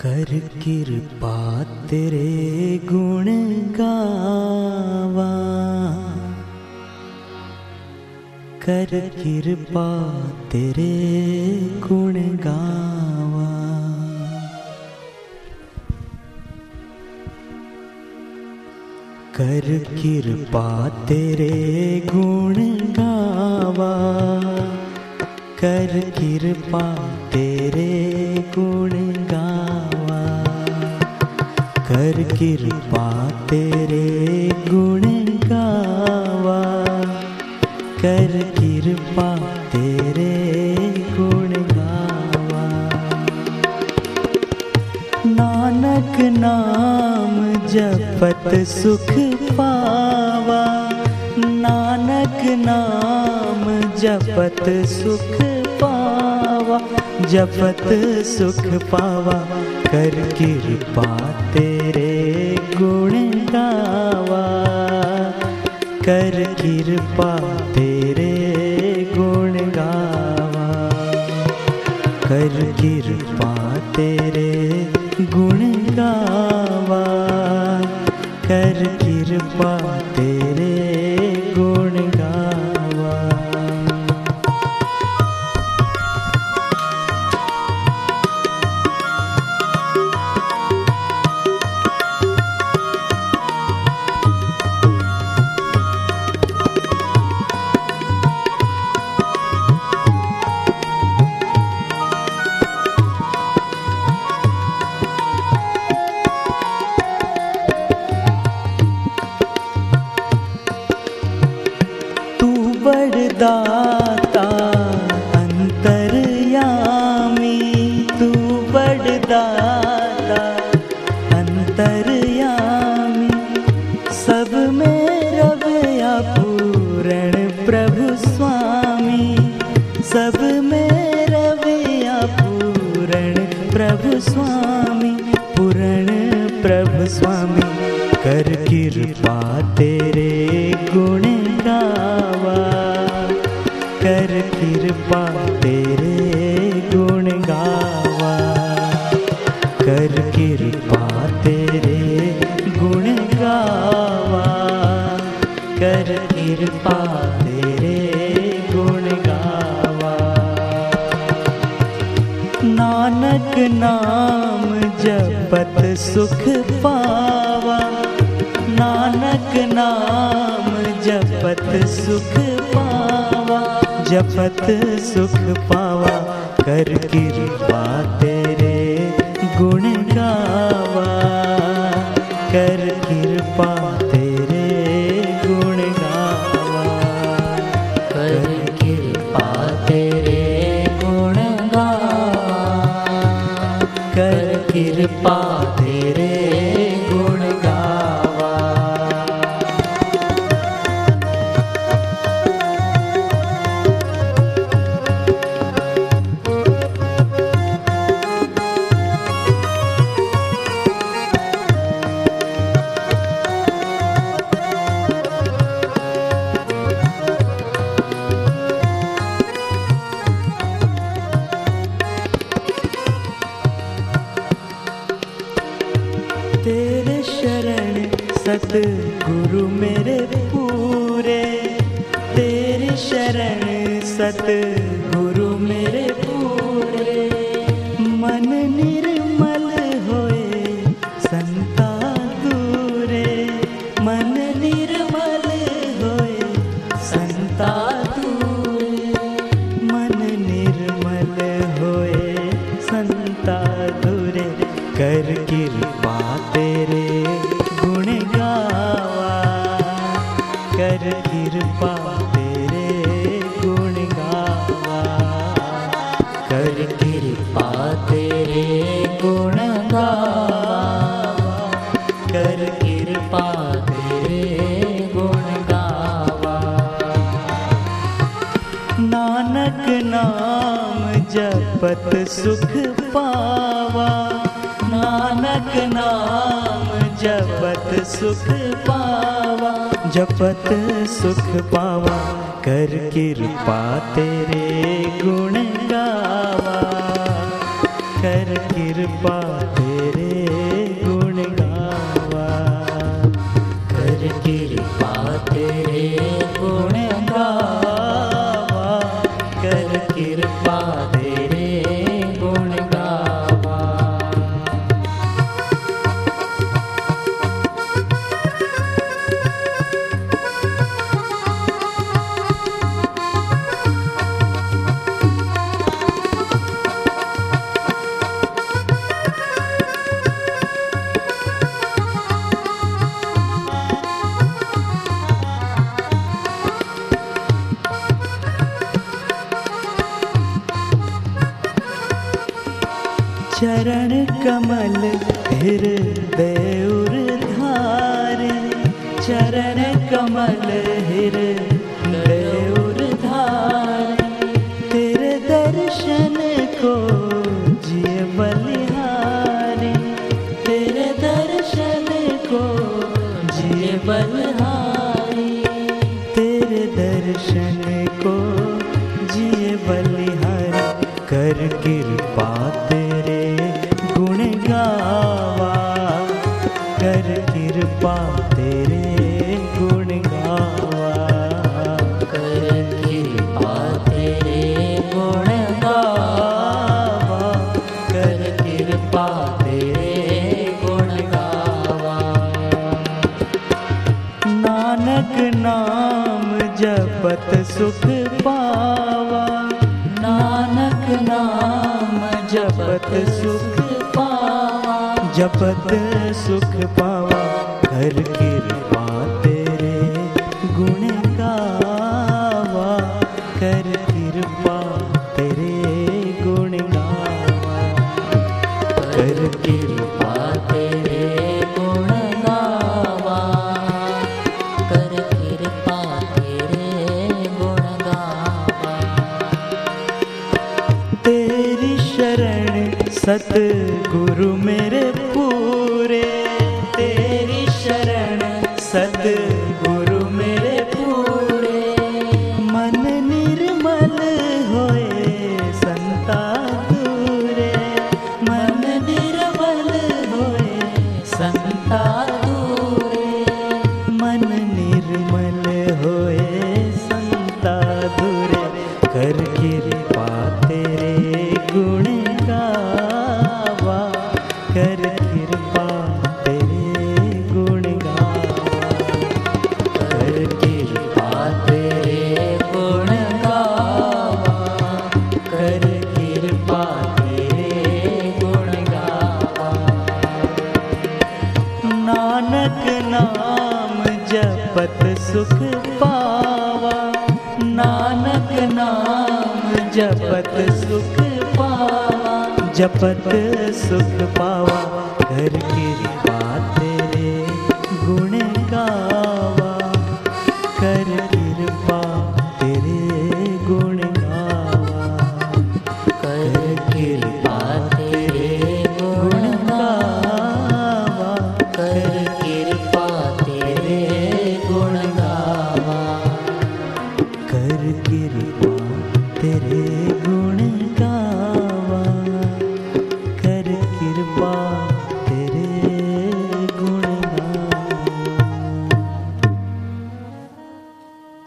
कर कृपा तेरे गुण गावा। कर कृपा तेरे गुण गावा। कर कृपा तेरे गुण गावा। कर कृपा तेरे गुण कर कृपा तेरे गुण गावा। कर कृपा तेरे गुण गावा। नानक नाम जपत सुख पावा। नानक नाम जपत सुख पावा। जपत सुख पावा। कर कृपा तेरे गुण गावा। कर कृपा तेरे गुण गावा। कर कृपा तेरे गुण गावा। कर कृपा बड़दाता अंतरयामी, तू बड़दाता अंतरयामी, सब में रवया पूरण प्रभु स्वामी। सब में रवया पूरण प्रभु स्वामी। पूरण प्रभु स्वामी, कर कृपा तेरे गुण गावा कर कृपा तेरे गुण गावा। कर कृपा तेरे गुण गावा। नानक नाम जपत सुख पावा। नानक नाम जपत सुख पावा। जपत सुख पावा। कर कृपा गुण गावा कर कृपा तेरे गुण गावा। कर कृपा तेरे गुण गावा कर कृपा शरण सत कर कृपा तेरे गुण कर कृपा तेरे गुण नानक नाम जपत सुख पावा। नानक नाम जपत सुख पावा। जपत सुख पावा। कर कृपा तेरे गुण कर कृपा। चरण कमल हृदय धारे। चरण कमल हृदय धारे। तेरे दर्शन को जिए बलिहारी। तेरे दर्शन को जिए बलिहारी। तेरे दर्शन जपत सुख पावा, हर कृपा तेरे गुण गावा। कर कृपा तेरे गुण गावा। कर कृपा सत गुरु मेरे पूरे तेरी शरण सत नानक नाम जपत सुख पावा। नानक नाम जपत सुख पावा। जपत सुख पावा। कर कृपा